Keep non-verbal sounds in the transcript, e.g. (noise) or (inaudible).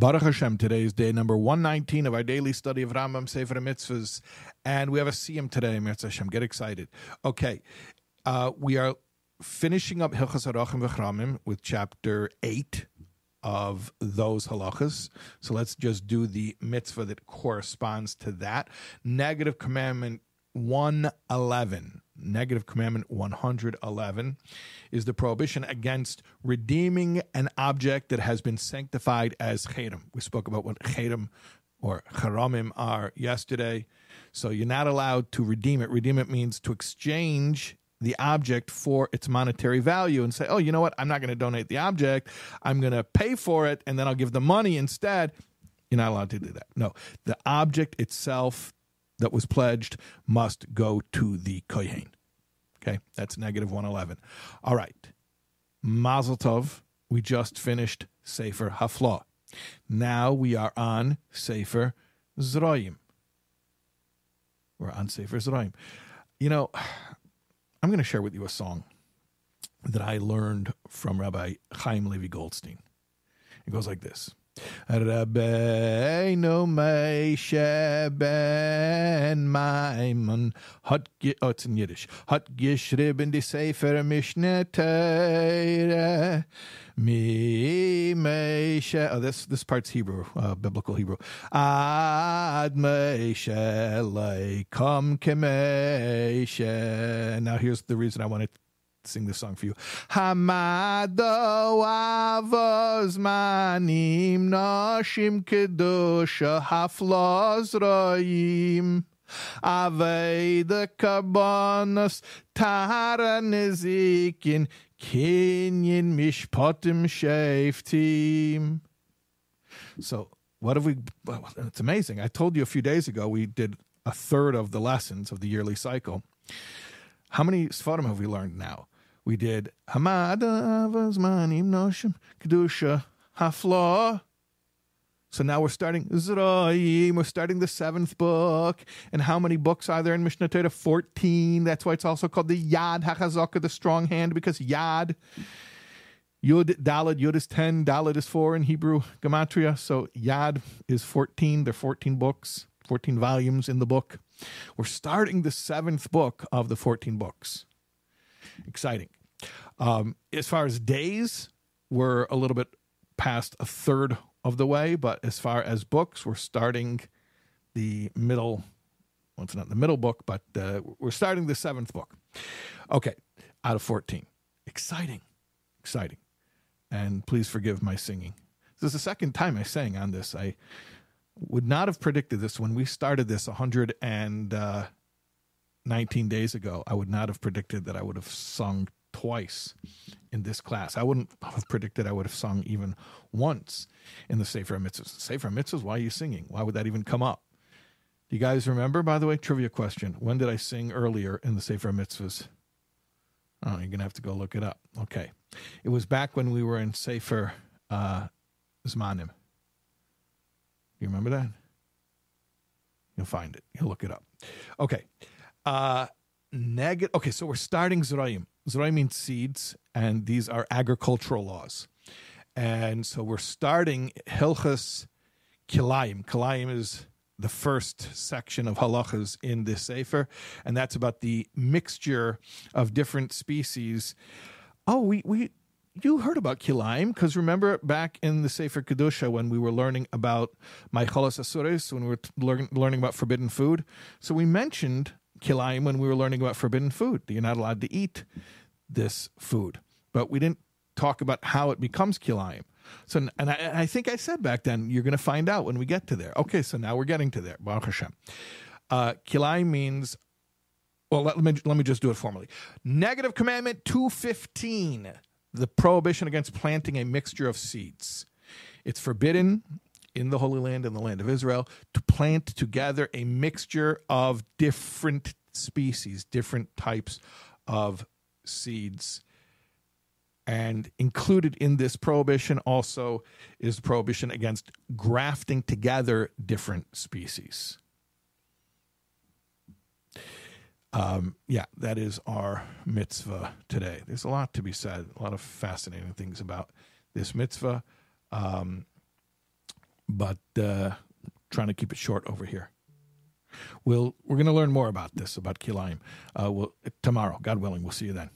Baruch Hashem, today is day number 119 of our daily study of Rambam Sefer Mitzvahs, and we have a Siyum today, Mitzvah Hashem. Get excited. Okay, uh, we are finishing up Hilchas Arachim V'chramim with chapter 8 of those halachas. So let's just do the mitzvah that corresponds to that. Negative commandment 111 negative commandment 111 is the prohibition against redeeming an object that has been sanctified as cherem. We spoke about what cherem or charamim are yesterday. So you're not allowed to redeem it. Redeem it means to exchange the object for its monetary value and say, oh, you know what? I'm not going to donate the object. I'm going to pay for it and then I'll give the money instead. You're not allowed to do that. No, the object itself, that was pledged must go to the kohen. Okay, that's negative 111. All right. Mazel Tov, we just finished Sefer Hafla. Now we are on Sefer Zroim. We're on Sefer Zroim. You know, I'm going to share with you a song that I learned from Rabbi Chaim Levi Goldstein. It goes like this. Rabbeinu Moshe ben Maimon hat oh it's in Yiddish hat geschrieben die Sefer Mishneh Torah mi Moshe oh this this part's Hebrew uh, biblical Hebrew. Ad Moshe leikom kemeshe now here's the reason I want to sing this song for you. Hamado avos manim nashim kedusha haflos roim. The karbonos tara nezikin kinyin mishpotim sheftim. So what have we? It's amazing. I told you a few days ago we did a third of the lessons of the yearly cycle. How many Sfarim have we learned now? We did Hamad Avazmanim Noshim Kedusha Hafla. So now we're starting Zraim. We're starting the seventh book. And how many books are there in Mishnah Torah? 14. That's why it's also called the Yad HaChazaka, the strong hand, because Yad, Yud, Dalad, Yud is 10, Dalad is 4 in Hebrew Gematria. So Yad is 14. There are 14 books, 14 volumes in the book. We're starting the seventh book of the 14 books. Exciting. Um, as far as days, we're a little bit past a third of the way, but as far as books, we're starting the middle. Well, it's not the middle book, but uh, we're starting the seventh book. Okay, out of 14. Exciting. Exciting. And please forgive my singing. This is the second time I sang on this. I would not have predicted this when we started this 119 uh, days ago. I would not have predicted that I would have sung twice in this class. I wouldn't (laughs) have predicted I would have sung even once in the Sefer Mitzvahs. Sefer Mitzvahs, why are you singing? Why would that even come up? Do you guys remember, by the way, trivia question? When did I sing earlier in the Sefer Mitzvahs? Oh, you're going to have to go look it up. Okay. It was back when we were in Sefer uh, Zmanim. You remember that? You'll find it. You'll look it up. Okay. Uh, negative. Okay, so we're starting Zerayim. Zerayim means seeds, and these are agricultural laws. And so we're starting Hilchas Kilayim. Kilayim is the first section of halachas in this sefer, and that's about the mixture of different species. Oh, we we you heard about kilaim because remember back in the Sefer Kedusha when we were learning about Maicholas Asures, when we were learn, learning about forbidden food. So we mentioned kilaim when we were learning about forbidden food. You're not allowed to eat this food, but we didn't talk about how it becomes kilaim. So, and I, I, think I said back then, you're going to find out when we get to there. Okay, so now we're getting to there. Baruch Hashem. Uh, kilaim means well, let me let me just do it formally. Negative commandment 215 the prohibition against planting a mixture of seeds. It's forbidden in the Holy Land and the land of Israel to plant together a mixture of different species, different types of seeds. And included in this prohibition also is the prohibition against grafting together different species. um, yeah, that is our mitzvah today. There's a lot to be said, a lot of fascinating things about this mitzvah. Um, but uh, trying to keep it short over here. We'll, we're going to learn more about this, about Kilayim, uh, we'll, tomorrow. God willing, we'll see you then.